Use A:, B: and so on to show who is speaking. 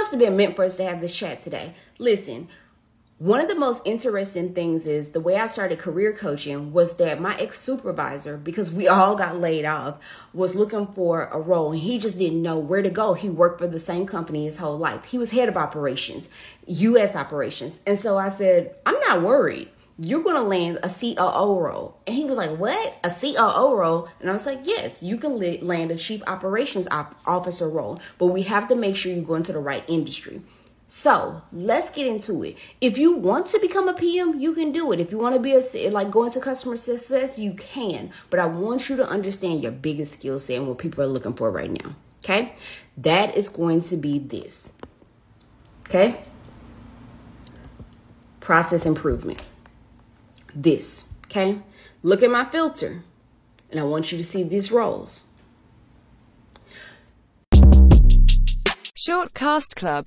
A: must have been meant for us to have this chat today. Listen, one of the most interesting things is the way I started career coaching was that my ex supervisor, because we all got laid off, was looking for a role and he just didn't know where to go. He worked for the same company his whole life. He was head of operations, US operations. And so I said, I'm not worried. You're going to land a COO role. And he was like, What? A COO role? And I was like, Yes, you can land a chief operations officer role, but we have to make sure you go into the right industry. So let's get into it. If you want to become a PM, you can do it. If you want to be a like go into customer success, you can. But I want you to understand your biggest skill set and what people are looking for right now. Okay, that is going to be this. Okay, process improvement. This. Okay, look at my filter, and I want you to see these roles.
B: Short Cast Club